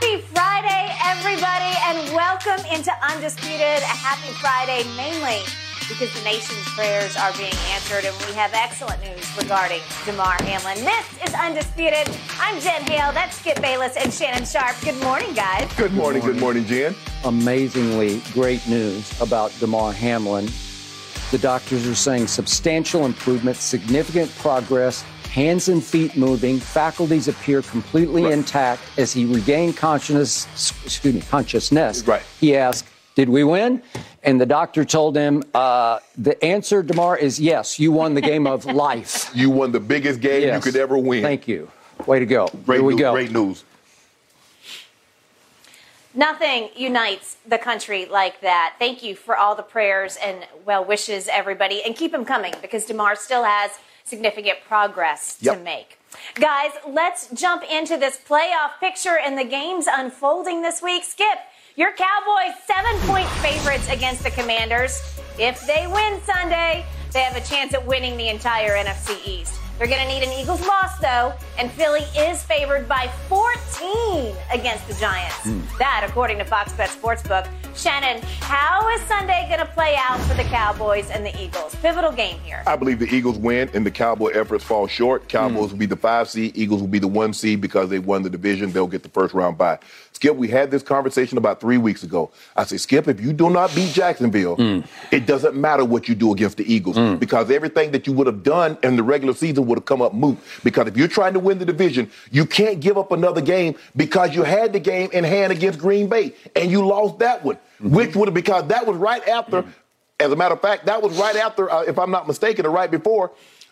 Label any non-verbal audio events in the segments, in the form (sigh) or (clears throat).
Happy Friday, everybody, and welcome into Undisputed. A happy Friday, mainly because the nation's prayers are being answered, and we have excellent news regarding Damar Hamlin. This is Undisputed. I'm Jen Hale, that's Skip Bayless and Shannon Sharpe. Good morning, guys. Good morning, good morning, Jen. Amazingly great news about Damar Hamlin. The doctors are saying substantial improvement, significant progress, hands and feet moving, faculties appear completely Right. intact as he regained consciousness. Excuse me, consciousness. Right. He asked, "Did we win?" And the doctor told him, uh, "The answer, Damar, is yes. You won the game of (laughs) life." You won the biggest game Yes. you could ever win. Thank you. Way to go. Great Here we news, go. Great news. Nothing unites the country like that. Thank you for all the prayers and well wishes, everybody. And keep them coming because Damar still has significant progress to make. Guys, let's jump into this playoff picture and the games unfolding this week. Skip, your Cowboys seven point favorites against the Commanders. If they win Sunday, they have a chance at winning the entire NFC East. They're going to need an Eagles loss, though, and Philly is favored by 14 against the Giants. Hmm. That, according to Fox Bet Sportsbook. Shannon, how is Sunday going to play out for the Cowboys and the Eagles? Pivotal game here. I believe the Eagles win and the Cowboy efforts fall short. Cowboys hmm. will be the five seed, Eagles will be the one seed because they won the division. They'll get the first round bye. Skip, we had this conversation about three weeks ago. I said, Skip, if you do not beat Jacksonville, mm. it doesn't matter what you do against the Eagles mm. because everything that you would have done in the regular season would have come up moot. Because if you're trying to win the division, you can't give up another game because you had the game in hand against Green Bay and you lost that one, mm-hmm. which would have because that was right after. Mm. As a matter of fact, that was right after, uh, if I'm not mistaken, or right before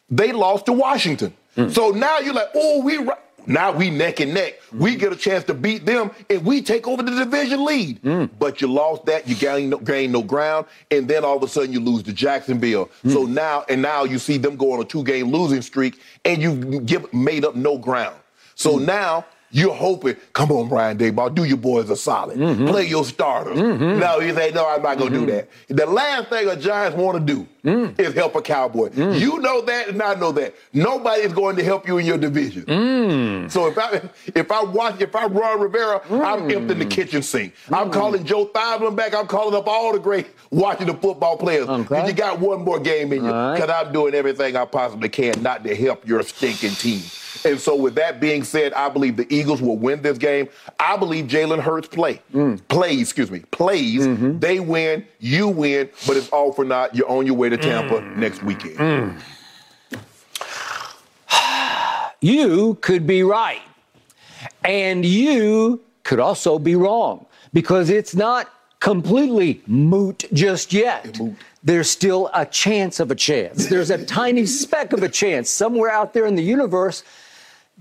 they lost to Washington. So now you're like, oh, we ri- now we neck and neck. We mm-hmm. get a chance to beat them, and we take over the division lead. Mm. But you lost that, you gain no, gain no ground, and then all of a sudden you lose to Jacksonville. Mm. So now and now you see them go on a two game losing streak, and you give made up no ground. So mm. now. You're hoping, come on, Brian Daboll, do your boys a solid. Mm-hmm. Play your starters. Mm-hmm. No, you say, no, I'm not going to do mm-hmm. that. The last thing a Giants want to do mm. is help a Cowboy. Mm. You know that, and I know that. Nobody is going to help you in your division. Mm. So if I if I watch if I run Rivera, I'm emptying the kitchen sink. I'm calling Joe Thibelin back. I'm calling up all the great watching the football players. Okay. And you got one more game in you All right. because I'm doing everything I possibly can not to help your stinking team. And so, with that being said, I believe the Eagles will win this game. I believe Jalen Hurts play mm. plays. Excuse me, plays. Mm-hmm. They win, you win, but it's all for naught. You're on your way to Tampa mm. next weekend. (sighs) you could be right. And you could also be wrong because it's not completely moot just yet. Moot. There's still a chance of a chance. There's a tiny speck of a chance somewhere out there in the universe.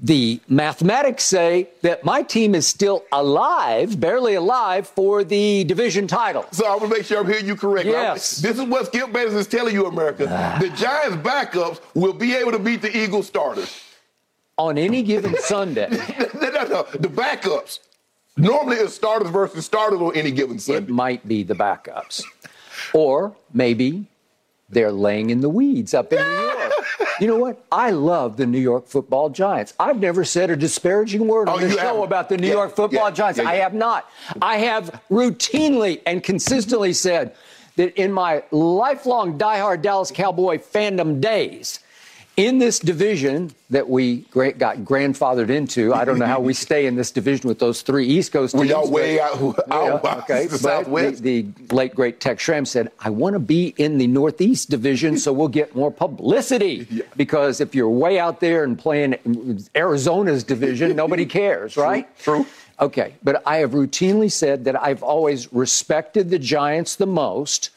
The mathematics say that my team is still alive, barely alive, for the division title. So I want to make sure I'm hearing you correctly. Yes. This is what Skip Bayless is telling you, America. Ah. the Giants' backups will be able to beat the Eagles' starters. On any given (laughs) Sunday, no, no, no. The backups. Normally it's starters versus starters on any given Sunday. it might be the backups. Or maybe they're laying in the weeds up in New York. You know what? I love the New York football Giants. I've never said a disparaging word oh, on Oh, this you show haven't? about the New Yeah, York football yeah, Giants. yeah, I have not. I have routinely and consistently said that in my lifelong diehard Dallas Cowboy fandom days, in this division that we got grandfathered into, I don't know how we stay in this division with those three East Coast teams. We but- way out, (laughs) out yeah, okay, the Southwest. The, the late great Tex Schramm said, "I want to be in the Northeast Division, so we'll get more publicity. (laughs) Yeah. Because if you're way out there and playing Arizona's division, nobody (laughs) cares, right? true. Okay, but I have routinely said that I've always respected the Giants the most.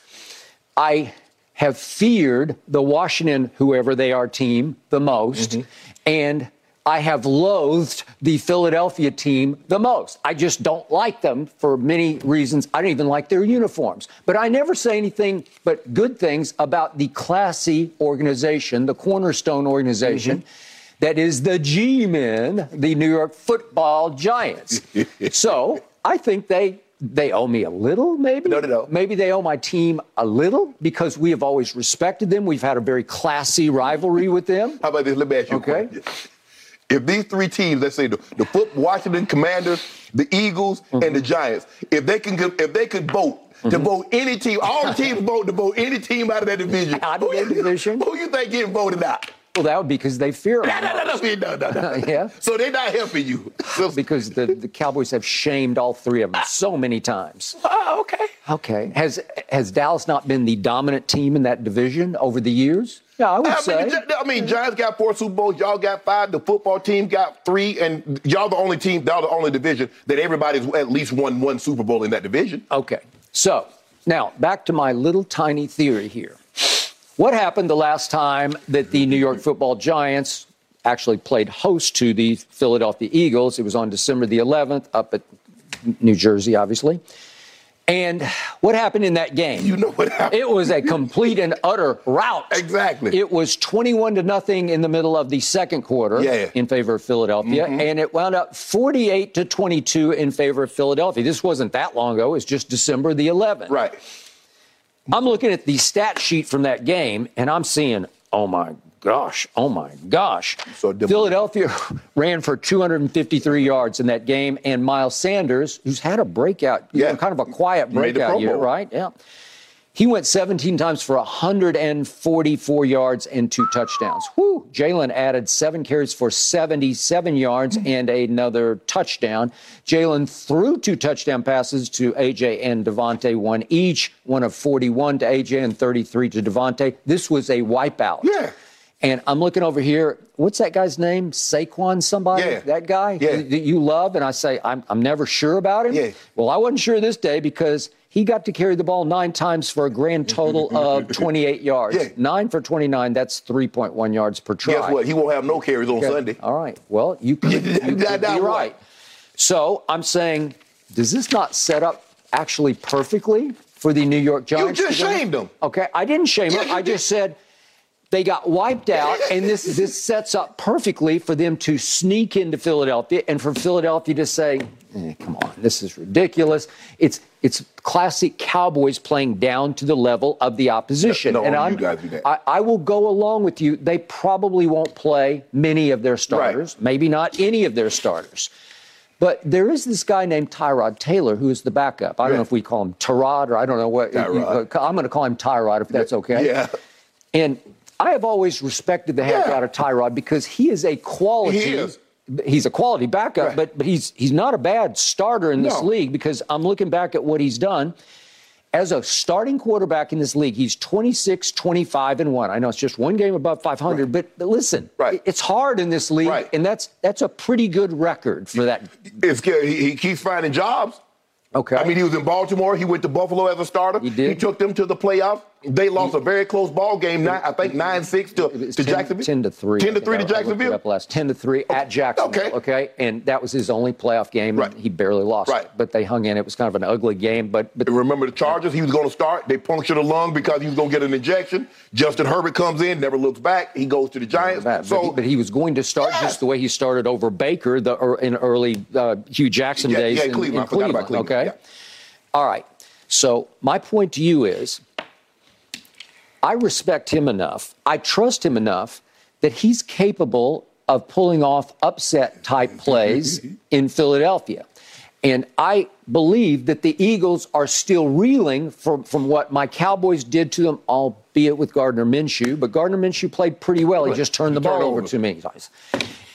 I have feared the Washington, whoever they are, team the most, mm-hmm. and I have loathed the Philadelphia team the most. I just don't like them for many reasons. I don't even like their uniforms. But I never say anything but good things about the classy organization, the cornerstone organization. Mm-hmm. That is the G Men, the New York football giants. (laughs) so I think they they owe me a little, maybe. No, no, no. Maybe they owe my team a little because we have always respected them. We've had a very classy rivalry with them. (laughs) How about this? Let me ask you Okay. a question. if these three teams, let's say the, the foot Washington Commanders, the Eagles, mm-hmm. and the Giants, if they can if they could vote to mm-hmm. vote any team, all the teams (laughs) vote to vote any team out of that division. Out of that division? Who you think getting voted out? Well, that would be because they fear him. No, no, no, no, no, no. (laughs) yeah. So they're not helping you. (laughs) because the, the Cowboys have shamed all three of them so many times. Oh, okay. Okay. Has has Dallas not been the dominant team in that division over the years? Yeah, I would I say. Mean, I mean, mm-hmm. Giants got four Super Bowls. Y'all got five. The football team got three, and y'all the only team, y'all the only division that everybody's at least won one Super Bowl in that division. Okay. So now back to my little tiny theory here. What happened the last time that the New York football Giants actually played host to the Philadelphia Eagles? It was on December the 11th up at New Jersey, obviously. And what happened in that game? You know what happened. It was a complete and utter rout. Exactly. It was 21 to nothing in the middle of the second quarter yeah. in favor of Philadelphia, mm-hmm. and it wound up 48 to 22 in favor of Philadelphia. This wasn't that long ago. It was just December the 11th. Right. I'm looking at the stat sheet from that game, and I'm seeing, oh my gosh, oh my gosh. So Philadelphia (laughs) ran for 253 yards in that game, and Miles Sanders, who's had a breakout, yeah. know, kind of a quiet breakout year, right? Yeah. He went 17 times for 144 yards and two touchdowns. Whew. Jalen added seven carries for 77 yards and another touchdown. Jalen threw two touchdown passes to AJ and Davante, one each, one of 41 to AJ and 33 to Davante. This was a wipeout. Yeah. And I'm looking over here. What's that guy's name? Saquon, somebody? Yeah. That guy yeah. that you love? And I say, I'm, I'm never sure about him. Yeah. Well, I wasn't sure this day because he got to carry the ball nine times for a grand total (laughs) of 28 yards. Yeah. Nine for 29, that's 3.1 yards per try. Guess what? He won't have no carries on okay. Sunday. All right. Well, you could, you (laughs) could be right. So I'm saying, does this not set up actually perfectly for the New York Giants? You just shamed them. Okay, I didn't shame yeah, them. I just said they got wiped out, and this this sets up perfectly for them to sneak into Philadelphia, and for Philadelphia to say, eh, "Come on, this is ridiculous." It's it's classic Cowboys playing down to the level of the opposition. No, and I'm, I, I, will go along with you. They probably won't play many of their starters, right. maybe not any of their starters. But there is this guy named Tyrod Taylor who is the backup. I don't yeah. know if we call him Tyrod or I don't know what. Tyrod. I'm going to call him Tyrod if that's okay. Yeah. And I have always respected the heck yeah. out of Tyrod because he is a quality. He is. He's a quality backup, right. but but he's he's not a bad starter in this no. league because I'm looking back at what he's done. As a starting quarterback in this league, he's 26, 25, and 1. I know it's just one game above 500, right. but, but listen, right. it's hard in this league, right. and that's that's a pretty good record for that. It's good. He, he keeps finding jobs. Okay. I mean, he was in Baltimore. He went to Buffalo as a starter. He did. He took them to the playoffs. They lost a very close ball game. Nine, I think nine six to, to 10, Jacksonville. Ten to three. Ten to three to Jacksonville. Up last ten to three at Jacksonville. Okay. Okay. And that was his only playoff game. Right. He barely lost. Right. But they hung in. It was kind of an ugly game. But, but remember the Chargers? He was going to start. They punctured a lung because he was going to get an injection. Justin Herbert comes in, never looks back. He goes to the Giants. But, so, he, but he was going to start yeah. just the way he started over Baker the in early uh, Hue Jackson yeah, days yeah, in, Cleveland. in Cleveland. Cleveland. Okay. Yeah. All right. So my point to you is I respect him enough, I trust him enough that he's capable of pulling off upset type plays (laughs) in Philadelphia. And I believe that the Eagles are still reeling from, from what my Cowboys did to them, albeit with Gardner Minshew. But Gardner Minshew played pretty well. He just turned the ball over too many times.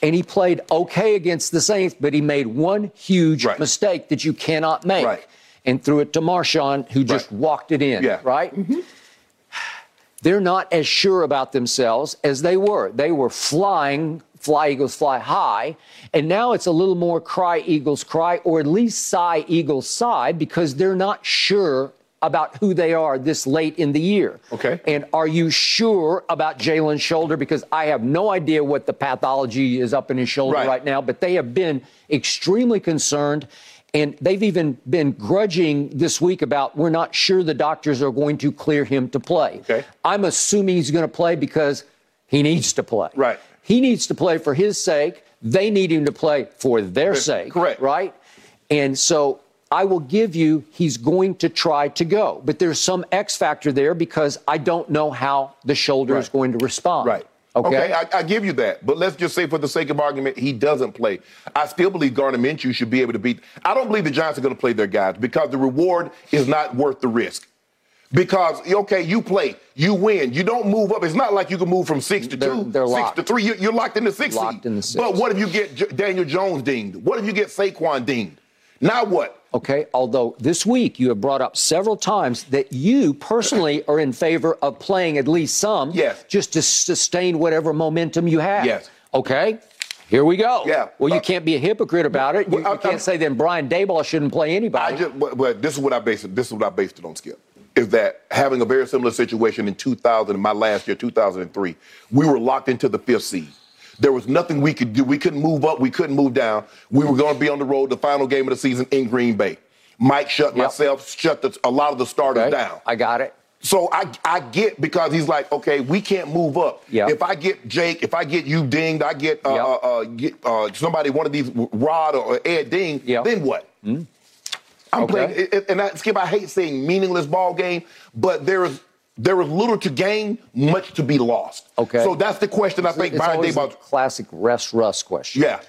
And he played okay against the Saints, but he made one huge right. mistake that you cannot make. Right. And threw it to Marshon, who just right. walked it in. Yeah. Right? Mm-hmm they're not as sure about themselves as they were. They were flying, fly Eagles fly high, and now it's a little more cry Eagles cry, or at least sigh Eagles sigh, because they're not sure about who they are this late in the year. Okay. And are you sure about Jalen's shoulder? Because I have no idea what the pathology is up in his shoulder right, right now, but they have been extremely concerned. And they've even been grudging this week about we're not sure the doctors are going to clear him to play. Okay. I'm assuming he's going to play because he needs to play. Right. He needs to play for his sake. They need him to play for their sake. Correct. Right? And so I will give you he's going to try to go. But there's some X factor there because I don't know how the shoulder right. is going to respond. Right. Okay. I, I give you that. But let's just say, for the sake of argument, he doesn't play. I still believe Gardner Minshew should be able to beat. I don't believe the Giants are going to play their guys because the reward is not worth the risk. Because okay, you play, you win, you don't move up. It's not like you can move from six to They're- two, they're six to three. You, you're locked in the six Locked in the six. But what if you get Daniel Jones dinged? What if you get Saquon dinged? Now what? Okay, although this week you have brought up several times that you personally are in favor of playing at least some, Yes. just to sustain whatever momentum you have. Yes. Okay, here we go. Yeah. Well, you Uh, can't be a hypocrite about it. You, well, I- you can't I'm- say then Brian Daboll shouldn't play anybody. I just, but, but this is what I based it. This is what I based it on. Skip is that having a very similar situation in 2000, in my last year, 2003, we were locked into the fifth seed. There was nothing we could do. We couldn't move up. We couldn't move down. We were going to be on the road the final game of the season in Green Bay. Mike shut Yep. myself, shut the, a lot of the starters okay, down. I got it. So I, I get because he's like, okay, we can't move up. Yeah. If I get Jake, if I get you dinged, I get, uh, Yeah. uh, uh, get uh, somebody, one of these, Rod or Ed Ding, Yeah. then what? I'm Okay. playing, and I, Skip, I hate saying meaningless ball game, but there is there is little to gain, much to be lost. Okay. So that's the question I think It's Brian always classic rest rust question. Yeah.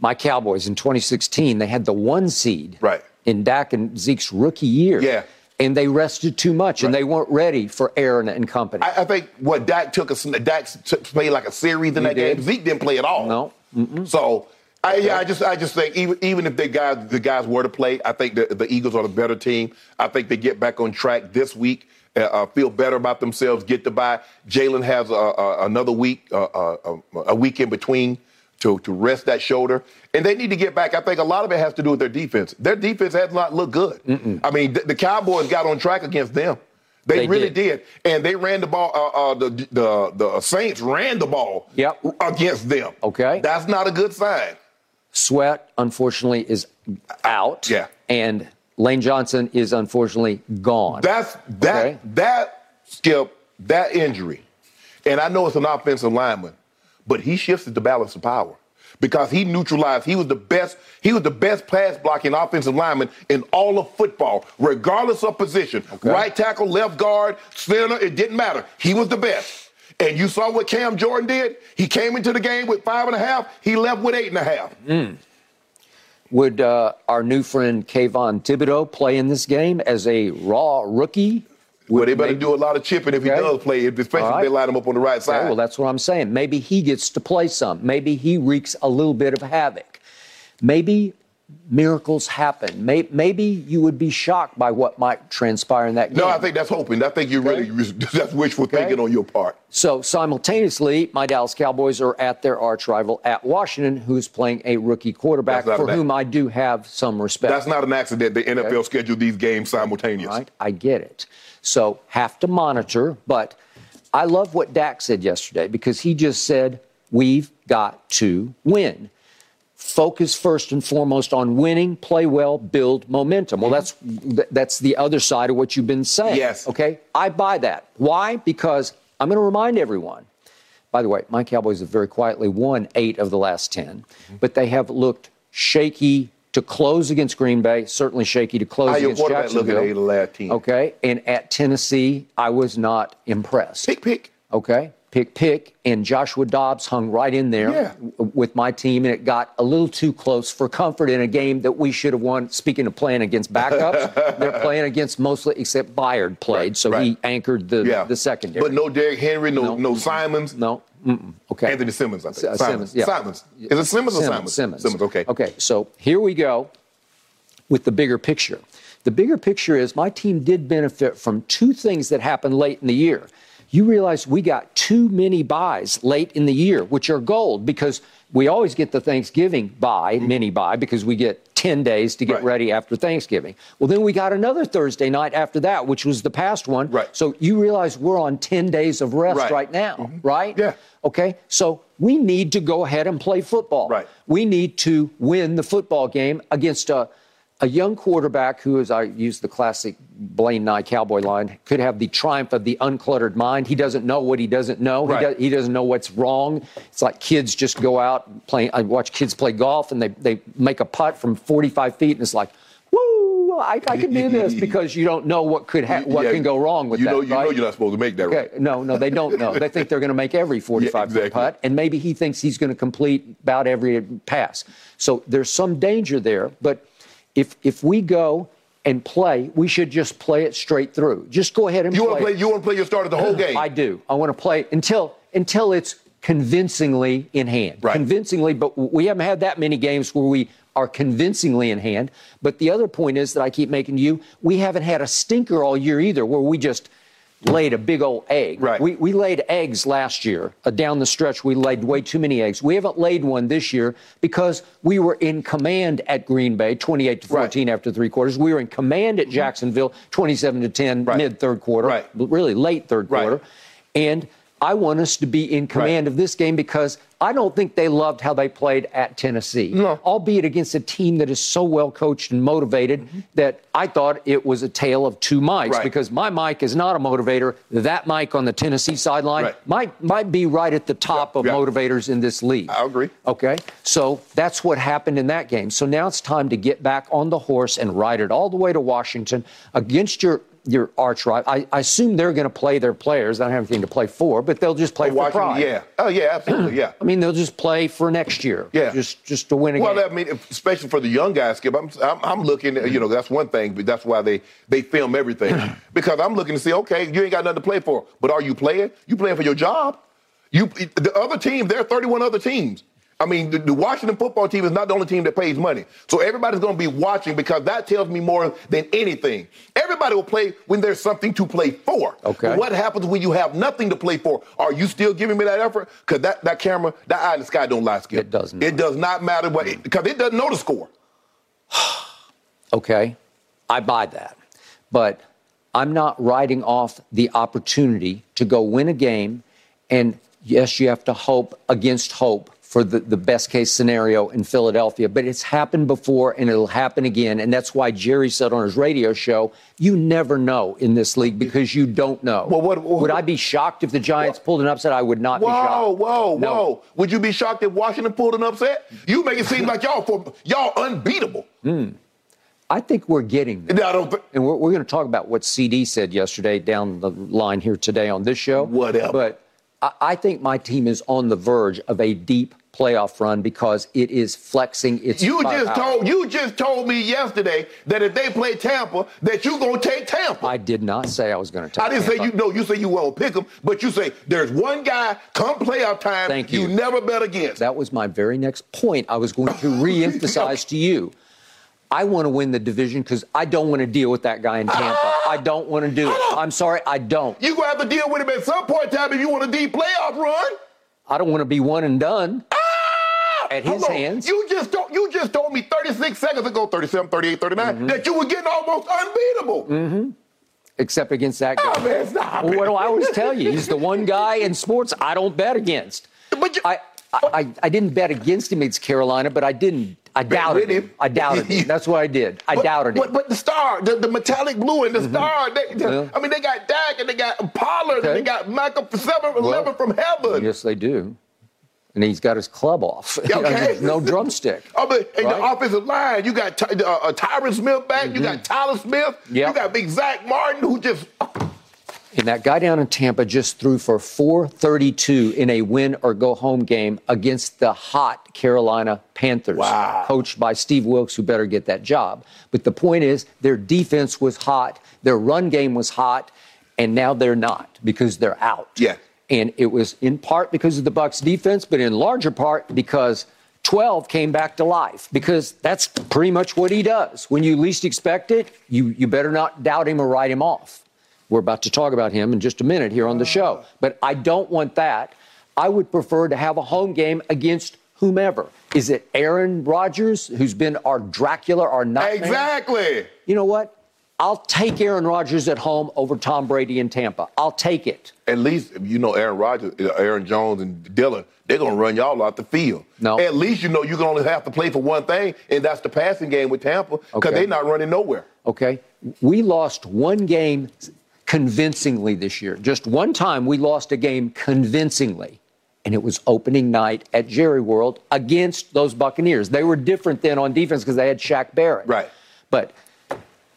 My Cowboys in 2016, they had the one seed Right. in Dak and Zeke's rookie year. Yeah. And they rested too much, and they weren't ready for Aaron and company. I, I think what Dak took a Dak t- played like a series in He that did. game. Zeke didn't play at all. No. So I, yeah, I just I just think even even if the guys the guys were to play, I think the, the Eagles are the better team. I think they get back on track this week. Uh, uh, feel better about themselves. Get the bye. Jalen has uh, uh, another week, uh, uh, a week in between to to rest that shoulder, and they need to get back. I think a lot of it has to do with their defense. Their defense has not looked good. I mean, the, the Cowboys got on track against them. They, They really did. did. and they ran the ball. Uh, uh, the, the the Saints ran the ball Yep. against them. Okay. that's not a good sign. Sweat, unfortunately, is out. Yeah. And Lane Johnson is unfortunately gone. That's that Okay. that skip that injury, and I know it's an offensive lineman, but he shifted the balance of power because he neutralized. He was the best. He was the best pass blocking offensive lineman in all of football, regardless of position. Right tackle, left guard, center. It didn't matter. He was the best. And you saw what Cam Jordan did. He came into the game with five and a half. He left with eight and a half. Hmm. Would uh, our new friend Kayvon Thibodeaux play in this game as a raw rookie? Well, they better maybe- do a lot of chipping if he does play, especially All if they line him up on the right Okay, side. well, that's what I'm saying. Maybe he gets to play some. Maybe he wreaks a little bit of havoc. Maybe miracles happen. May- Maybe you would be shocked by what might transpire in that game. No, I think that's hoping. I think you really (laughs) that's wishful thinking on your part. So simultaneously, my Dallas Cowboys are at their arch rival at Washington, who's playing a rookie quarterback for whom I do have some respect. That's not an accident. The NFL scheduled these games simultaneous. right? I get it. So have to monitor, but I love what Dak said yesterday because he just said we've got to win. Focus first and foremost on winning, play well, build momentum. Well, mm-hmm. that's that's the other side of what you've been saying. Yes. Okay, I buy that. Why? Because I'm going to remind everyone. By the way, my Cowboys have very quietly won eight of the last 10, mm-hmm. but they have looked shaky to close against Green Bay, certainly shaky to close How your against looking Jacksonville. at eight of the last 10? Okay, and at Tennessee, I was not impressed. Pick, pick. Okay, pick, pick, and Joshua Dobbs hung right in there Yeah. w- with my team, and it got a little too close for comfort in a game that we should have won. Speaking of playing against backups, (laughs) they're playing against mostly except Byard played, Right, so right. he anchored the Yeah. the secondary. But no Derrick Henry, no No. no, Simons. no, Mm-mm. okay. Anthony Simmons, I think. Uh, Simons. Simmons, yeah. Simons. Is it Simmons, or Simons? Simmons. Simmons, okay. Okay, so here we go with the bigger picture. The bigger picture is my team did benefit from two things that happened late in the year. You realize we got too many byes late in the year, which are gold because we always get the Thanksgiving bye, mini bye, because we get 10 days to get Mm-hmm. Right. ready after Thanksgiving. Well, then we got another Thursday night after that, which was the past one. Right. So you realize we're on 10 days of rest Right. right, now, right? Yeah. Okay, so we need to go ahead and play football. Right. We need to win the football game against a, a young quarterback who, as I use the classic Blaine Nye cowboy line, could have the triumph of the uncluttered mind. He doesn't know what he doesn't know. Right. He, does, he doesn't know what's wrong. It's like kids just go out playing. I watch kids play golf and they, they make a putt from 45 feet and it's like, woo, I, I can do this because you don't know what could ha- what Yeah, can go wrong with you that. Know, you right? know you're not supposed to make that, Okay, right? no, no, they don't know. They think they're going to make every (laughs) 45 Yeah, exactly. putt, and maybe he thinks he's going to complete about every pass. So there's some danger there. But if if we go and play, we should just play it straight through. Just go ahead and You play. want to play? You want to play your starter the whole (clears throat) game? I do. I want to play it until until it's convincingly in hand. Right. Convincingly, but we haven't had that many games where we are convincingly in hand. But the other point is that I keep making to you, we haven't had a stinker all year either, where we just laid a big old egg. Right. We, we laid eggs last year. Uh, down the stretch, we laid way too many eggs. We haven't laid one this year because we were in command at Green Bay, 28 to 14 after three quarters. We were in command at Jacksonville, 27 to 10 Right. mid third quarter, Right. really late third Right. quarter. And I want us to be in command Right. of this game because I don't think they loved how they played at Tennessee. No. Albeit against a team that is so well coached and motivated that I thought it was a tale of two Mikes Mm-hmm. Right. because my Mike is not a motivator. That Mike on the Tennessee sideline Right. might might be right at the top of Yeah. motivators in this league. I agree. Okay. So that's what happened in that game. So now it's time to get back on the horse and ride it all the way to Washington against your your arch rival. I, I assume they're going to play their players. They don't have anything to play for, but they'll just play for Washington, pride. yeah. Oh, yeah, absolutely, yeah. I mean, they'll just play for next year. Yeah. Just just to win a Well, game. I mean, especially for the young guys, Skip. I'm, I'm, I'm looking. You know, that's one thing, but that's why they they film everything (laughs) because I'm looking to see. Okay, you ain't got nothing to play for, but are you playing? You playing for your job? You the other team. There are 31 other teams. I mean, the, the Washington football team is not the only team that pays money. So everybody's going to be watching because that tells me more than anything. Everybody will play when there's something to play for. Okay. But what happens when you have nothing to play for? Are you still giving me that effort? Because that, that camera, that eye in the sky don't lie, Skip. It doesn't. It does not matter what because it doesn't know the score. (sighs) Okay, I buy that. But I'm not writing off the opportunity to go win a game. And yes, you have to hope against hope for the, the best case scenario in Philadelphia. But it's happened before and it'll happen again. And that's why Jerry said on his radio show, you never know in this league because you don't know. Well, what- what- would I be shocked if the Giants pulled an upset? I would not be shocked. Whoa, whoa, No. whoa! Would you be shocked if Washington pulled an upset? You make it seem like y'all for y'all unbeatable. Hmm. I think we're getting there. I don't. thi- And we're, we're going to talk about what CeeDee said yesterday down the line here today on this show. Whatever. But I, I think my team is on the verge of a deep playoff run because it is flexing its. You just told you just told me yesterday that if they play Tampa, that you're gonna take Tampa. I did not say I was going to take. Tampa. I didn't say you know. You say you won't pick them, but you say there's one guy come playoff time. Thank you. You never bet against. That was my very next point. I was going to re-emphasize to you. I want to win the division because I don't want to deal with that guy in Tampa. I don't want to do it. I'm sorry, I don't. You're gonna have to deal with him at some point in time if you want a deep playoff run. I don't want to be one and done. Ah! At his on. hands. You just told you just told me 36 seconds ago, 37, 38, 39, Mm-hmm. that you were getting almost unbeatable. except against that guy. Oh, man, well, what do I always tell you? He's the one guy in sports I don't bet against. But you- I, I, I, didn't bet against him against Carolina, but I didn't. I doubted him. him. I doubted him. That's what I did. I But- doubted him. But the star, the, the metallic blue and the star, they, the- Yeah. I mean, they got Dak and they got Pollard Okay. and they got Michael 7 11 Well, from heaven. yes, they do. And he's got his club off. You (laughs) know, Okay. no drumstick. (laughs) Oh, but in the offensive line, you got Ty, uh, uh, Tyron Smith back. You got Tyler Smith. Mm-hmm. Yep. You got Big Zach Martin, who just And that guy down in Tampa just threw for 432 in a win or go home game against the hot Carolina Panthers, Wow. coached by Steve Wilks, who better get that job. But the point is, their defense was hot, their run game was hot, and now they're not because they're out. Yeah. And it was in part because of the Bucks defense, but in larger part because 12 came back to life because that's pretty much what he does. When you least expect it, you, you better not doubt him or write him off. We're about to talk about him in just a minute here on the show. But I don't want that. I would prefer to have a home game against whomever. Is it Aaron Rodgers, who's been our Dracula, our nightmare? exactly. You know what? I'll take Aaron Rodgers at home over Tom Brady in Tampa. I'll take it. At least you know Aaron Rodgers, uh, Aaron Jones, and Dillon. They're gonna run y'all out the field. No. At least you know you can only have to play for one thing, and that's the passing game with Tampa, because Okay. they're not running nowhere. Okay. We lost one game convincingly this year. Just one time we lost a game convincingly. And it was opening night at Jerry World against those Buccaneers. They were different then on defense because they had Shaq Barrett. Right. But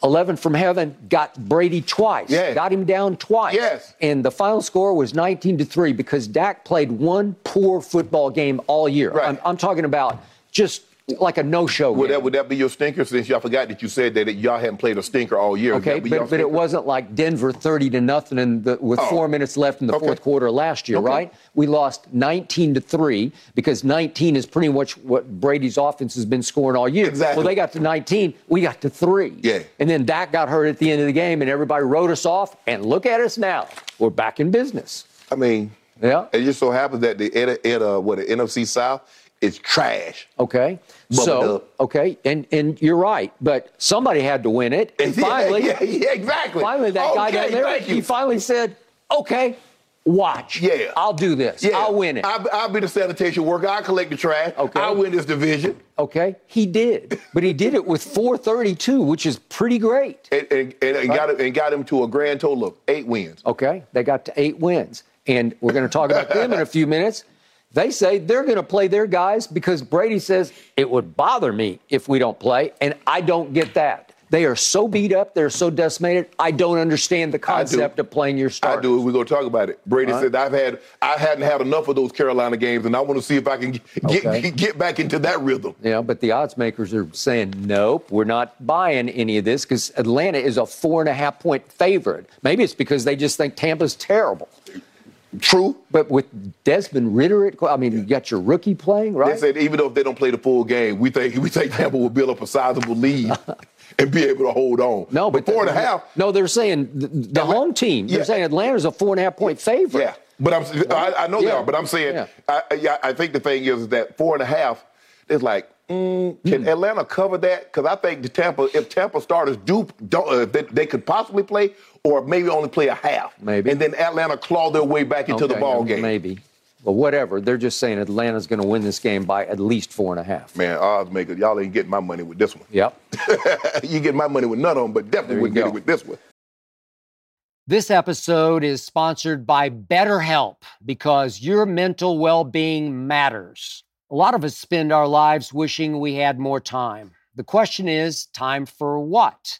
11 from heaven got Brady twice. Yeah. Got him down twice. Yes. And the final score was 19 to 3 because Dak played one poor football game all year. Right. I'm, I'm talking about just like a no-show Would game. that, would that be your stinker since y'all forgot that you said that it, y'all hadn't played a stinker all year? Okay, that be your but, but it wasn't like Denver 30 to nothing in the, with Oh. four minutes left in the Okay. fourth quarter last year, Okay. right? We lost 19 to 3 because 19 is pretty much what Brady's offense has been scoring all year. Exactly. Well, they got to 19, we got to 3. Yeah. And then Dak got hurt at the end of the game, and everybody wrote us off. And look at us now. We're back in business. I mean, Yeah. it just so happens that the at, at, uh, what the NFC South is trash. Okay. Bubbled so, up. okay, and and you're right, but somebody had to win it. (laughs) And finally, yeah, yeah, exactly. finally that guy Okay, down there, you. he finally said, "Okay, watch. Yeah. I'll do this. Yeah. I'll win it." I'll, I'll be the sanitation worker. I'll collect the trash. Okay. I'll win this division. okay, he did, but he did it with 432, which is pretty great. And, and, and, and got him, and got him to a grand total of eight wins. Okay, they got to eight wins, and we're going to talk about them in a few minutes. They say they're going to play their guys because Brady says it would bother me if we don't play, and I don't get that. They are so beat up, they're so decimated. I don't understand the concept of playing your starters. I do. We're gonna talk about it. Brady All said I've had I hadn't had enough of those Carolina games, and I want to see if I can get Okay. (laughs) get back into that rhythm. Yeah, but the odds makers are saying, nope, we're not buying any of this because Atlanta is a four and a half point favorite. Maybe it's because they just think Tampa's terrible. True. But with Desmond Ridder, at, I mean, you got your rookie playing, right? They said even though if they don't play the full game, we think we think Tampa will build up a sizable lead (laughs) and be able to hold on. no, but four and a half. No, they're saying the, the home team. They're Yeah. saying Atlanta's a four and a half point favorite. Yeah, but I'm I, I know they are, but I'm saying Yeah. I, I- yeah, I think the thing is that four and a half is like. Mm, can Atlanta cover that? Because I think the Tampa, if Tampa starters do, don't, uh, they, they could possibly play, or maybe only play a half, Maybe. and then Atlanta claw their way back into the Okay, ball game. Maybe. But whatever. They're just saying Atlanta's going to win this game by at least four and a half. Man, odds makers, y'all ain't getting my money with this one. Yep. (laughs) you get my money with none of them, but definitely wouldn't get it with this one. This episode is sponsored by BetterHelp because your mental well being matters. A lot of us spend our lives wishing we had more time. The question is time for what?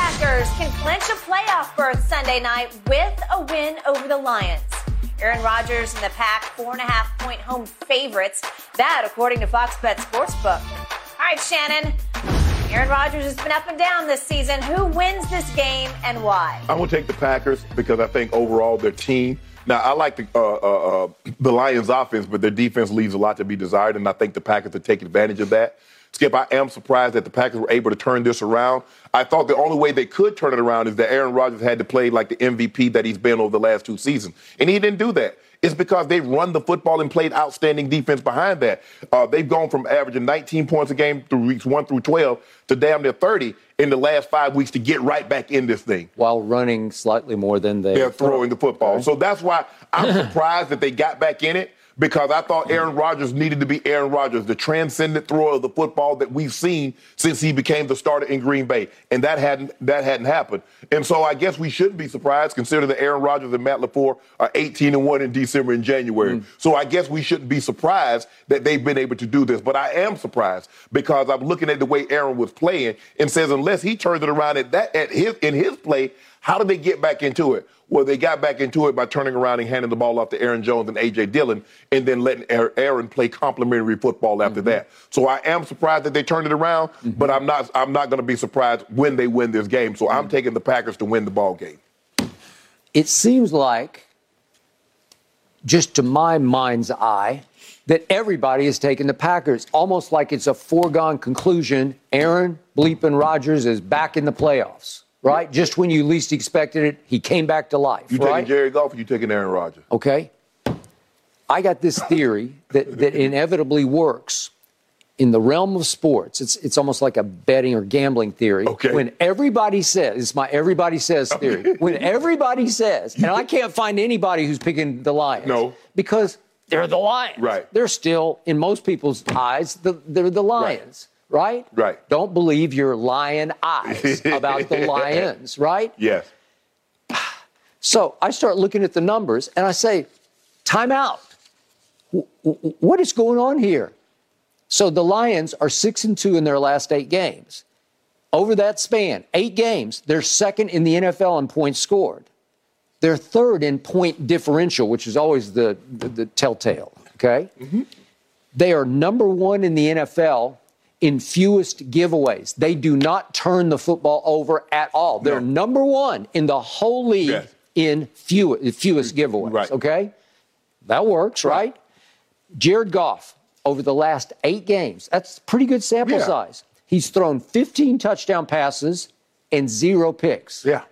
can clinch a playoff berth Sunday night with a win over the Lions. Aaron Rodgers and the Pack, four and a half point home favorites. That, according to Fox Bet Sportsbook. All right, Shannon. Aaron Rodgers has been up and down this season. Who wins this game and why? I'm gonna take the Packers because I think overall their team. Now I like the uh, uh, uh, the Lions' offense, but their defense leaves a lot to be desired, and I think the Packers are taking advantage of that. Skip, I am surprised that the Packers were able to turn this around. I thought the only way they could turn it around is that Aaron Rodgers had to play like the MVP that he's been over the last two seasons, and he didn't do that. It's because they've run the football and played outstanding defense behind that. Uh, they've gone from averaging 19 points a game through weeks one through 12 to damn near 30 in the last five weeks to get right back in this thing. While running slightly more than they They're throwing the football. So that's why I'm (laughs) surprised that they got back in it. Because I thought Aaron Rodgers needed to be Aaron Rodgers, the transcendent thrower of the football that we've seen since he became the starter in Green Bay, and that hadn't that hadn't happened. And so I guess we shouldn't be surprised, considering that Aaron Rodgers and Matt LaFleur are 18 and one in December and January. Mm. So I guess we shouldn't be surprised that they've been able to do this. But I am surprised because I'm looking at the way Aaron was playing and says unless he turns it around at that at his in his play, how do they get back into it? Well, they got back into it by turning around and handing the ball off to Aaron Jones and A.J. Dillon and then letting Aaron play complementary football after mm-hmm. that. So I am surprised that they turned it around, mm-hmm. but I'm not I'm not going to be surprised when they win this game. So mm-hmm. I'm taking the Packers to win the ball game. It seems like, just to my mind's eye, that everybody is taking the Packers, almost like it's a foregone conclusion. Aaron Bleeping Rodgers is back in the playoffs right? Just when you least expected it, he came back to life. You right? taking Jerry Goff or you taking Aaron Rodgers? Okay. I got this theory that, that inevitably works in the realm of sports. It's it's almost like a betting or gambling theory. Okay. When everybody says, it's my everybody says theory. when everybody says, and I can't find anybody who's picking the Lions. No. Because they're the Lions. Right. They're still, in most people's eyes, the, they're the Lions. Right right? Right. Don't believe your lion eyes (laughs) about the lions, right? Yes. So I start looking at the numbers and I say, time out. What is going on here? So the Lions are six and two in their last eight games. Over that span, eight games, they're second in the NFL in points scored. They're third in point differential, which is always the, the, the telltale. Okay? Mm-hmm. They are number one in the NFL in fewest giveaways. They do not turn the football over at all. They're no. number one in the whole league in few, fewest giveaways. Right. Okay? That works, right. right? Jared Goff, over the last eight games, that's pretty good sample yeah. size. He's thrown 15 touchdown passes and zero picks. Yeah.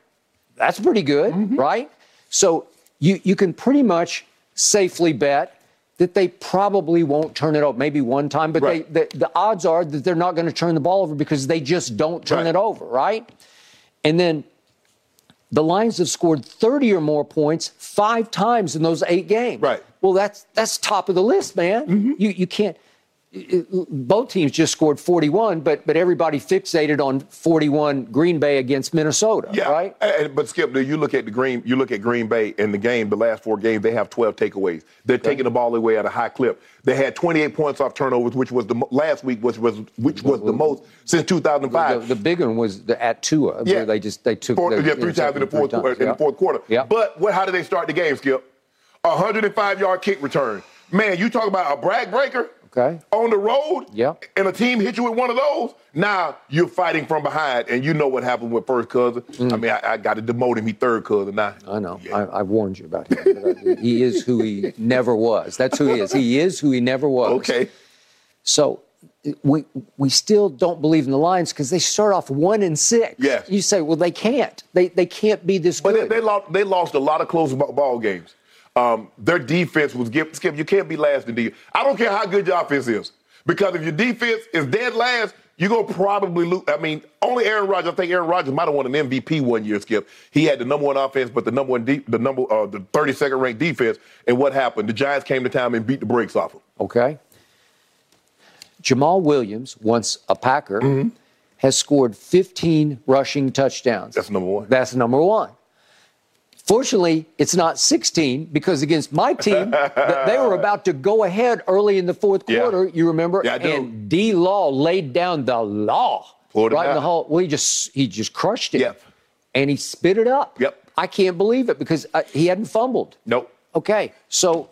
That's pretty good, mm-hmm. right? So you, you can pretty much safely bet that they probably won't turn it over. Maybe one time, but right. they, the, the, odds are that they're not going to turn the ball over because they just don't turn right. it over, right? And then the Lions have scored 30 or more points five times in those eight games. Right. Well, that's that's top of the list, man. Mm-hmm. You you can't both teams just scored 41, but but everybody fixated on 41 Green Bay against Minnesota, yeah. right? And, but Skip, you look at the Green, you look at Green Bay in the game, the last four games, they have 12 takeaways. They're okay. taking the ball away at a high clip. They had 28 points off turnovers, which was the last week, which was which was the most since 2005. The, the big one was the, at Tua, yeah. they just they took four, yeah, three times in the fourth in the fourth quarter. Yeah. But what? How did they start the game, Skip? A 105 yard kick return. Man, you talk about a brag breaker. Okay. On the road. Yeah. And a team hit you with one of those. Now you're fighting from behind, and you know what happened with first cousin. Mm. I mean, I, I got to demote him. He third cousin now. I know. Yeah. I, I, warned you about him. he is who he never was. That's who he is. He is who he never was. Okay. So we we still don't believe in the Lions because they start off one and six. Yes. You say, well, they can't. They they can't be this but good. But they, they, lost. They lost a lot of close ball games. Um, their defense was Skip. You can't be last in defense. I don't care how good your offense is. Because if your defense is dead last, you're going to probably lose. I mean, only Aaron Rodgers. I think Aaron Rodgers might have won an MVP one year, Skip. He had the number one offense, but the number one, de- the number, uh, the 32nd ranked defense. And what happened? The Giants came to town and beat the brakes off him. Okay. Jamaal Williams, once a Packer, mm-hmm. has scored 15 rushing touchdowns. That's number one. That's number one. Fortunately, it's not 16 because against my (laughs) team, they were about to go ahead early in the fourth quarter. Yeah. You remember? Yeah, I do. And D. Law laid down the law Pulled right in the hole. Well, he just he just crushed it. Yep. And he spit it up. Yep. I can't believe it because uh, he hadn't fumbled. Nope. Okay, so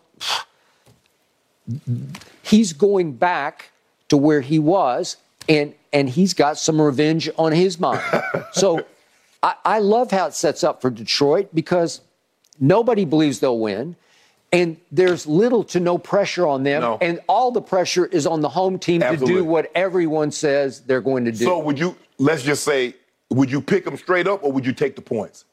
he's going back to where he was, and and he's got some revenge on his mind. (laughs) so I, I love how it sets up for Detroit because nobody believes they'll win. And there's little to no pressure on them. No. And all the pressure is on the home team Absolutely. to do what everyone says they're going to do. So, would you, let's just say, would you pick them straight up or would you take the points?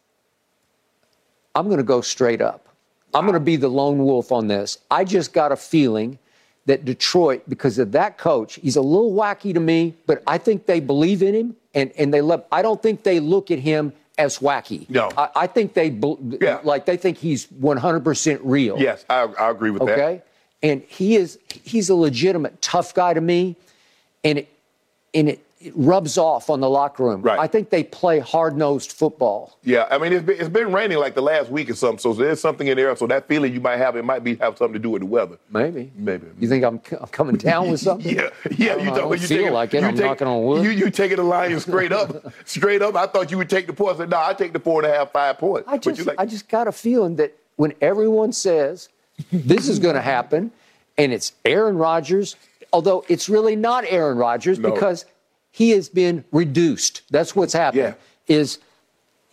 I'm going to go straight up. I'm going to be the lone wolf on this. I just got a feeling that Detroit, because of that coach, he's a little wacky to me, but I think they believe in him and, and they love. I don't think they look at him as wacky. No, I, I think they yeah. like they think he's 100 percent real. Yes, I, I agree with okay? that. Okay, and he is he's a legitimate tough guy to me, and it and it, it rubs off on the locker room. Right. I think they play hard nosed football. Yeah, I mean it's been, it's been raining like the last week or something, so there's something in there. So that feeling you might have, it might be have something to do with the weather. Maybe. Maybe. You think I'm, I'm coming down with something? (laughs) Yeah, yeah. You know, don't you feel take like it. you I'm take- knocking on wood. You you taking the Lions straight up, (laughs) straight up. I thought you would take the points. I said, no, I take the four and a half, five points. I just, like- I just got a feeling that when everyone says this is going to happen, and it's Aaron Rodgers, although it's really not Aaron Rodgers No. because he has been reduced. That's what's happened. Yeah. Is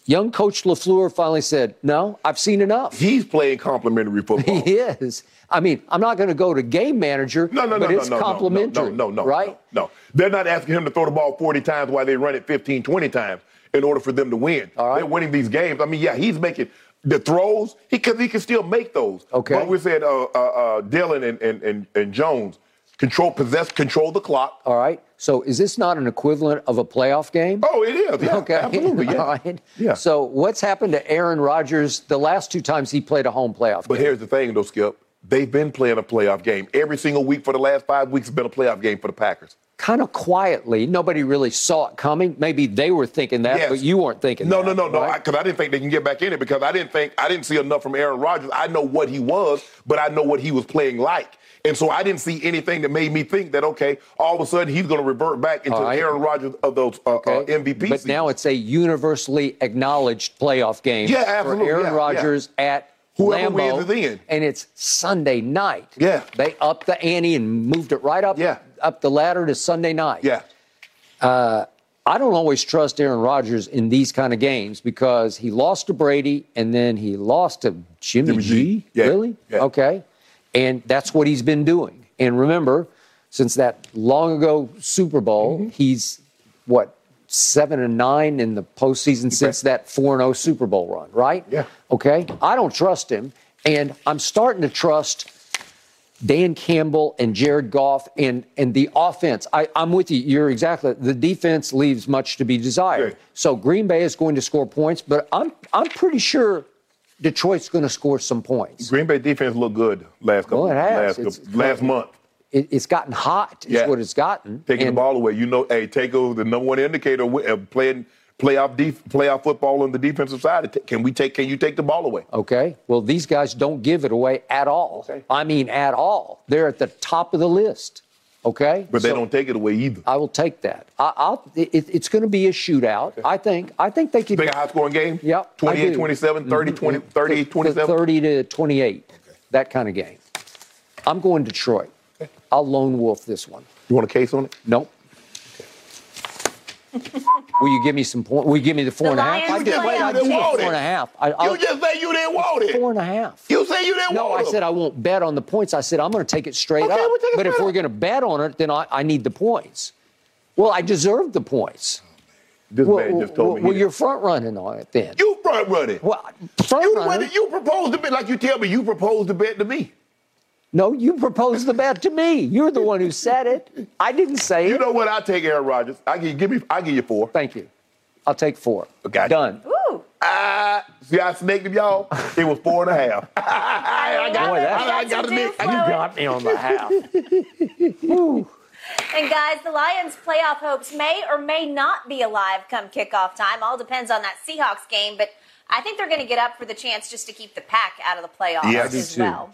young coach LaFleur finally said, "No, I've seen enough." he's playing complimentary football. (laughs) He is. I mean, I'm not going to go to game manager, No, no, no, but no, it's no, no, complimentary. no, no, no, no, right? No, no. They're not asking him to throw the ball 40 times while they run it 15, 20 times in order for them to win. All right. They're winning these games. I mean, yeah, he's making the throws. He can, he can still make those. Okay. But we said uh, uh, uh, Dillon and, and, and, and Jones control, possess, control the clock. All right. So is this not an equivalent of a playoff game? Oh, it is. Yeah, Okay. absolutely. Yeah. (laughs) All right. Yeah. So what's happened to Aaron Rodgers the last two times he played a home playoff But game? here's the thing, though, Skip. They've been playing a playoff game. Every single week for the last five weeks has been a playoff game for the Packers. kind of quietly. Nobody really saw it coming. Maybe they were thinking that, Yes. but you weren't thinking No, that. no, no, no. Because I, didn't think they can get back in it because I didn't think I didn't see enough from Aaron Rodgers. I know what he was, but I know what he was playing like. And so I didn't see anything that made me think that okay, all of a sudden he's going to revert back into right. Aaron Rodgers of those uh, Okay. uh, MVP. But seasons. now it's a universally acknowledged playoff game Yeah, absolutely. for Aaron Yeah, yeah. Rodgers at Whoever Lambeau, wins is in. and it's Sunday night. Yeah. they upped the ante and moved it right up, Yeah. up the ladder to Sunday night. yeah, I don't always trust Aaron Rodgers in these kind of games because he lost to Brady and then he lost to Jimmy, Jimmy G. G. Yeah. Really? Yeah. Okay. And that's what he's been doing. And remember, since that long ago Super Bowl, Mm-hmm. he's what seven and nine in the postseason since that four and zero Super Bowl run, right? Yeah. Okay. I don't trust him, and I'm starting to trust Dan Campbell and Jared Goff and and the offense. I, I'm with you. You're exactly. The defense leaves much to be desired. Sure. So Green Bay is going to score points, but I'm I'm pretty sure Detroit's going to score some points. Green Bay defense looked good last couple, Well, it has. last, couple- last month. It, it's gotten hot. Is Yeah. what it's gotten. Taking And- the ball away, you know, hey, take over the number one indicator of uh, playing playoff def- playoff football on the defensive side. Can we take? Can you take the ball away? Okay. Well, these guys don't give it away at all. Okay. I mean, at all. They're at the top of the list. Okay. But they So- don't take it away either. I will take that. I, I'll. It, it's going to be a shootout. I think. I think they could. Think a high scoring game? Yep, I 28 do. 27, 30, mm-hmm. 20, 30, Th- 27. 30 to 28. Okay. That kind of game. I'm going Detroit. I'll lone wolf this one. You want a case on it? Nope. Will you give me some point? Will you give me the four The and a half? Lions I did. play Wait, I on did four and a half. I, I'll, You just say you didn't want it. four and a half. You say you didn't No, want it. No, I said I won't bet on the points. I said I'm going to take it straight Okay, up. we'll take it but if straight we're going to bet on it, then I, I need the points. Well, I deserve the points. This Well, man just told well, me. well you're front running on it then. you front running. well, front You, runner. went- you proposed to bet like you tell me. You proposed to bet to me. No, you proposed the bet to me. You're the one who said it. I didn't say You it. You know what? I take Aaron Rodgers. I give, give me. I give you four. Thank you. I'll take four. Gotcha. Done. Ooh. Ah, see, I snaked him, y'all. It was four and a half. (laughs) I got, Boy, that- I, I got a Some nick. dew me on the half. (laughs) And guys, the Lions' playoff hopes may or may not be alive come kickoff time. All depends on that Seahawks game, but I think they're going to get up for the chance just to keep the pack out of the playoffs Yeah, I do as too. well.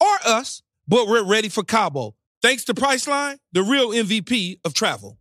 or us, but we're ready for Cabo. Thanks to Priceline, the real MVP of travel.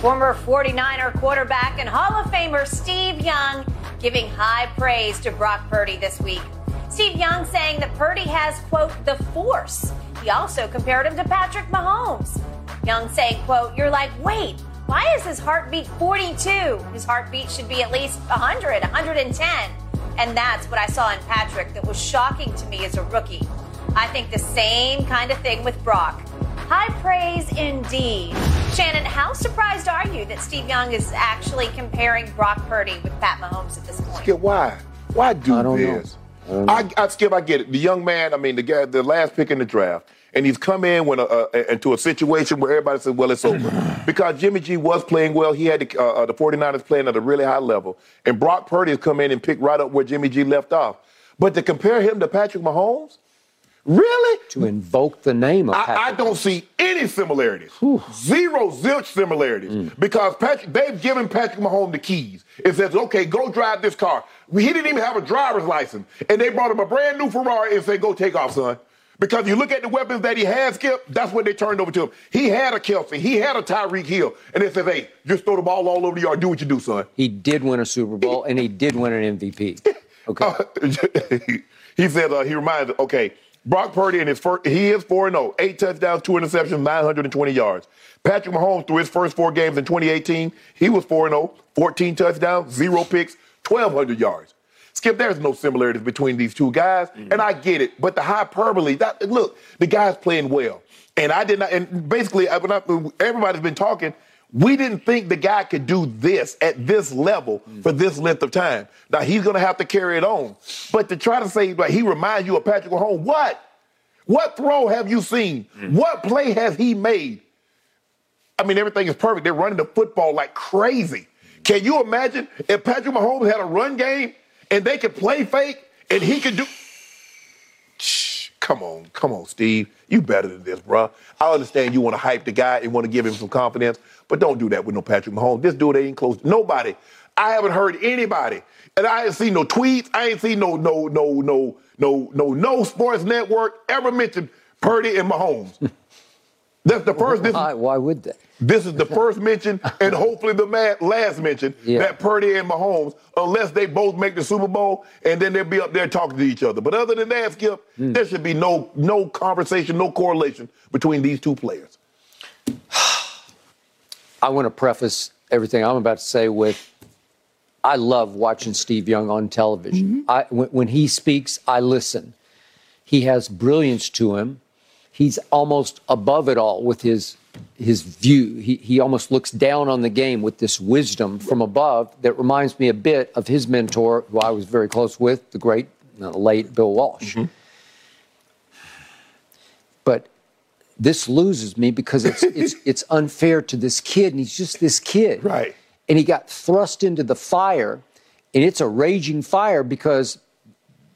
Former 49er quarterback and Hall of Famer Steve Young giving high praise to Brock Purdy this week. Steve Young saying that Purdy has, quote, the force. He also compared him to Patrick Mahomes. Young saying, quote, you're like, wait, why is his heartbeat 42? His heartbeat should be at least 100, 110. And that's what I saw in Patrick that was shocking to me as a rookie. I think the same kind of thing with Brock. High praise indeed. Shannon, how surprised are you that Steve Young is actually comparing Brock Purdy with Pat Mahomes at this point? Skip, why? Why do I don't this? know. I, I, Skip, I get it. The young man, I mean, the guy, the last pick in the draft, and he's come in when a, a, into a situation where everybody says, well, it's over. (clears throat) because Jimmy G was playing well. He had the, uh, uh, the 49ers playing at a really high level. And Brock Purdy has come in and picked right up where Jimmy G left off. But to compare him to Patrick Mahomes, really? To invoke the name of Patrick I, I don't see any similarities. Zero zilch similarities. Mm. Because Patrick, they've given Patrick Mahomes the keys. It says, okay, go drive this car. He didn't even have a driver's license. And they brought him a brand new Ferrari and said, go take off, son. Because you look at the weapons that he has, Skip, that's what they turned over to him. He had a Kelce, he had a Tyreek Hill. And they said, hey, just throw the ball all over the yard, do what you do, son. He did win a Super Bowl and he did win an MVP. (laughs) Okay. he said uh, he reminded, okay, Brock Purdy in his first, he is 4 0, eight touchdowns, two interceptions, 920 yards. Patrick Mahomes, through his first four games in 2018, he was 4 0, 14 touchdowns, zero picks, 1,200 yards. Skip, there's no similarities between these two guys, and mm-hmm. I get it. But the hyperbole, that look, the guy's playing well, and I did not. And basically, I, everybody's been talking. We didn't think the guy could do this at this level mm. for this length of time. Now he's going to have to carry it on. But to try to say like he reminds you of Patrick Mahomes, what? What throw have you seen? Mm. What play has he made? I mean, everything is perfect. They're running the football like crazy. Can you imagine if Patrick Mahomes had a run game and they could play fake and he could do? (sighs) Come on, come on, Steve. You better than this, bruh. I understand you want to hype the guy and want to give him some confidence, but don't do that with no Patrick Mahomes. This dude ain't close. Nobody. I haven't heard anybody, and I ain't seen no tweets. I ain't seen no no no no no no no sports network ever mention Purdy and Mahomes. (laughs) That's the first. This, Why, why would they? this is the first mention, and (laughs) hopefully the last mention Yeah. that Purdy and Mahomes, unless they both make the Super Bowl, and then they'll be up there talking to each other. But other than that, Skip, Hmm. there should be no no conversation, no correlation between these two players. (sighs) I want to preface everything I'm about to say with I love watching Steve Young on television. I, when, when he speaks, I listen. He has brilliance to him. He's almost above it all with his his view. He, he almost looks down on the game with this wisdom from above that reminds me a bit of his mentor, who I was very close with, the great, uh, late Bill Walsh. But this loses me because it's (laughs) it's it's unfair to this kid, and he's just this kid, Right. And he got thrust into the fire, and it's a raging fire because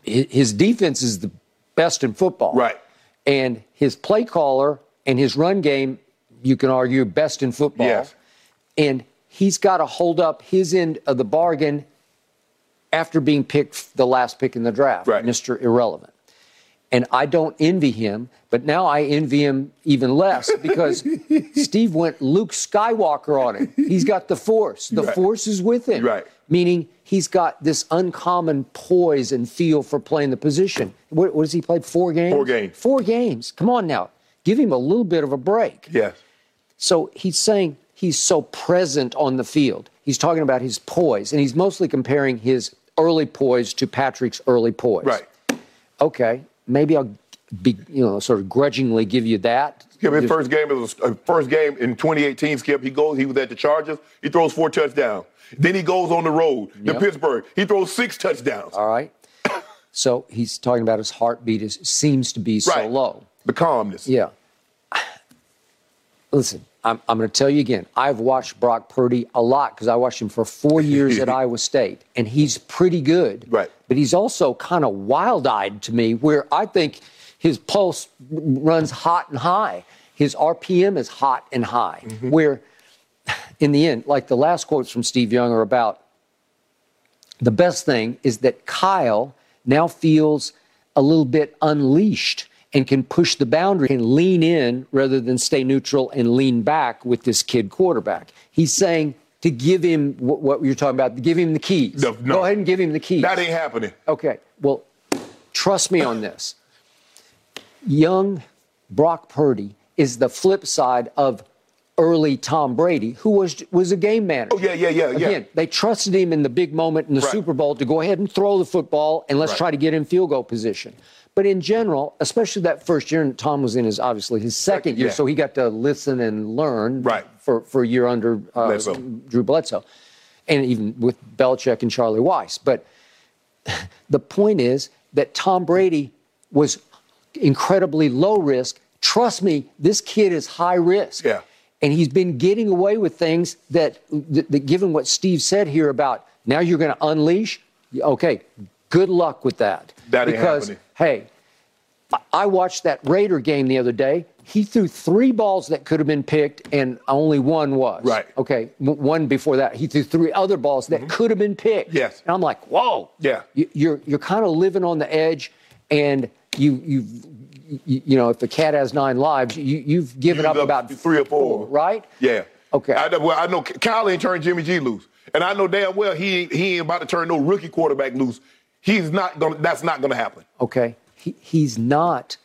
his defense is the best in football, Right. And his play caller and his run game, you can argue, best in football. Yes. And he's got to hold up his end of the bargain after being picked the last pick in the draft, Right. Mr. Irrelevant. And I don't envy him, but now I envy him even less because (laughs) Steve went Luke Skywalker on him. He's got the force. The Right. force is with him. Right. Meaning he's got this uncommon poise and feel for playing the position. What, what has he played? Four games? Four games. Four games. Come on now. Give him a little bit of a break. Yes. So he's saying he's so present on the field. He's talking about his poise, and he's mostly comparing his early poise to Patrick's early poise. Right. Okay, maybe I'll be, you know, sort of grudgingly give you that. Skip, his first game is a, first game in 2018. Skip, he goes. He was at the Chargers. He throws four touchdowns. Then he goes on the road to Yep. Pittsburgh. He throws six touchdowns. All right. So he's talking about his heartbeat is seems to be so low. The calmness. Yeah. Listen, I'm, I'm going to tell you again. I've watched Brock Purdy a lot because I watched him for four (laughs) years at Iowa State, and he's pretty good. Right. But he's also kind of wild eyed to me, where I think his pulse runs hot and high. His RPM is hot and high. Mm-hmm. Where, in the end, like the last quotes from Steve Young are about the best thing is that Kyle now feels a little bit unleashed and can push the boundary and lean in rather than stay neutral and lean back with this kid quarterback. He's saying to give him what, what you're talking about, give him the keys. No, no. Go ahead and give him the keys. That ain't happening. Okay. Well, trust me on this. Young Brock Purdy is the flip side of early Tom Brady, who was was a game manager. Oh, yeah, yeah, yeah, yeah. Again, they trusted him in the big moment in the Right. Super Bowl to go ahead and throw the football and let's Right. try to get in field goal position. But in general, especially that first year, and Tom was in his obviously his second year, yeah. so he got to listen and learn Right. for, for a year under uh, Bledsoe. Drew Bledsoe, and even with Belichick and Charlie Weis. But (laughs) the point is that Tom Brady was incredibly low risk. Trust me, this kid is high risk. Yeah. And he's been getting away with things that, that, that given what Steve said here about now you're going to unleash, okay, good luck with that. That ain't because, happening. hey, I- watched that Raider game the other day. He threw three balls that could have been picked, and only one was. Right. Okay. One before that, he threw three other balls that could have been picked. Mm-hmm. Yes. And I'm like, whoa. Yeah. You- You're you're kind of living on the edge, and you you you, you know if the cat has nine lives, you you've given up up about three or four. right? Yeah. Okay. I know, well, I know Kyle ain't turned Jimmy G loose, and I know damn well he ain't, he ain't about to turn no rookie quarterback loose. He's not gonna. That's not gonna happen. Okay. He, he's not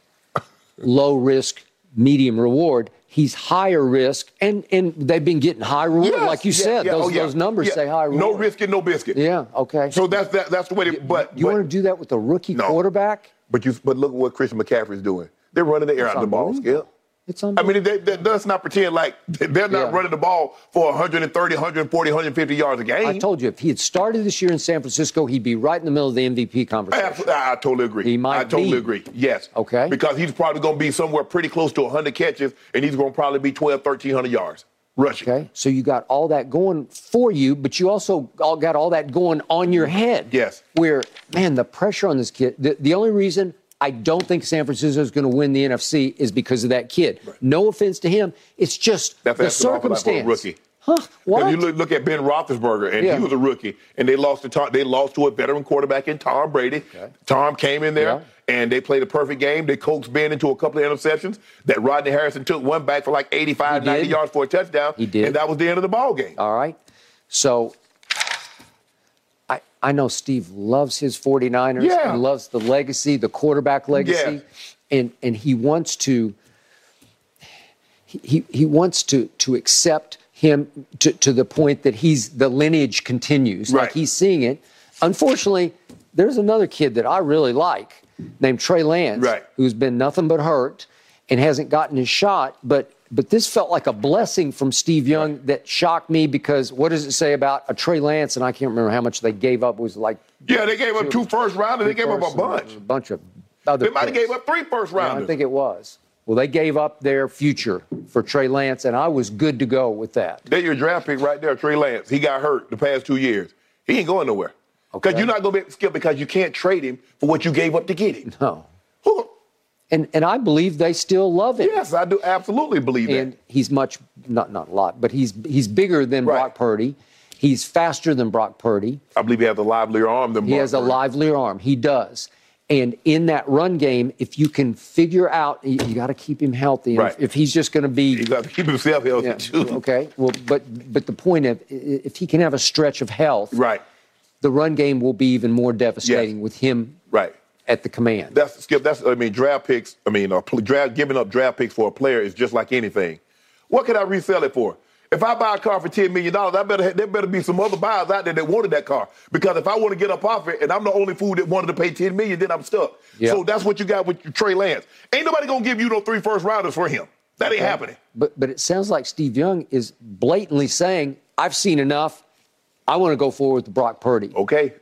low risk, medium reward. He's higher risk, and and they've been getting high reward, Yes, like you yeah, said. yeah, those oh, yeah, those numbers say high reward. No risk and no biscuit. Yeah. Okay. So that's that, that's the way. They, but you but, want to do that with a rookie No. quarterback? But you but look at what Christian McCaffrey's doing. They're running the air out of the ball. Skip. It's I mean, they, they, let's not pretend like (laughs) they're not Yeah. running the ball for 130, 140, 150 yards a game. I told you if he had started this year in San Francisco, he'd be right in the middle of the MVP conversation. I, I totally agree. He might I totally be. agree. Yes. Okay. Because he's probably going to be somewhere pretty close to 100 catches, and he's going to probably be 12, 1300 yards rushing. Okay, so you got all that going for you, but you also all got all that going on your head. Yes. Where, man, the pressure on this kid. The, the only reason I don't think San Francisco is going to win the NFC is because of that kid. No offense to him, it's just That's the asking an awful lot for a circumstance. rookie. Huh? What? You look, look at Ben Roethlisberger, and Yeah. he was a rookie, and they lost to Tom, they lost to a veteran quarterback in Tom Brady. Tom came in there, Yeah. And they played a perfect game. They coaxed Ben into a couple of interceptions. That Rodney Harrison took one back for like 85, 90 yards for a touchdown. He did. and that was the end of the ball game. All right. So I I know Steve loves his 49ers Yeah. and loves the legacy, the quarterback legacy. Yeah. And and he wants to he, he, he wants to to accept him to, to the point that he's the lineage continues. Like Right. he's seeing it. Unfortunately, there's another kid that I really like named Trey Lance, Right. who's been nothing but hurt and hasn't gotten his shot. But but this felt like a blessing from Steve Young that shocked me because what does it say about a Trey Lance? And I can't remember how much they gave up. It was like Yeah, they gave up two first rounders. They gave up a bunch. a bunch of other. They might have gave up three first Yeah, rounders. I think it was. Well, they gave up their future for Trey Lance, and I was good to go with that. They're your draft pick right there, Trey Lance. He got hurt the past two years. He ain't going nowhere. Because Okay. you're not going to be skip because you can't trade him for what you gave up to get him. No. Who- And and I believe they still love him. Yes, I do absolutely believe it. and that. he's much not not a lot, but he's he's bigger than Right. Brock Purdy. He's faster than Brock Purdy. I believe he has a livelier arm than He Brock has a livelier arm. He does. And in that run game, if you can figure out, you, you got to keep him healthy. Right. If, if he's just going to be, He got to keep himself healthy yeah, too. okay. Well, but but the point of if he can have a stretch of health, Right, the run game will be even more devastating Yes. with him right. at the command. That's skip. That's I mean draft picks. I mean uh, draft giving up draft picks for a player is just like anything. What could I resell it for? If I buy a car for ten million dollars, I better there better be some other buyers out there that wanted that car. Because if I want to get up off it and I'm the only fool that wanted to pay ten million, then I'm stuck. Yeah. So that's what you got with Trey Lance. Ain't nobody gonna give you no three first rounders for him. That ain't happening. But but it sounds like Steve Young is blatantly saying, "I've seen enough. I want to go forward with Brock Purdy." Okay,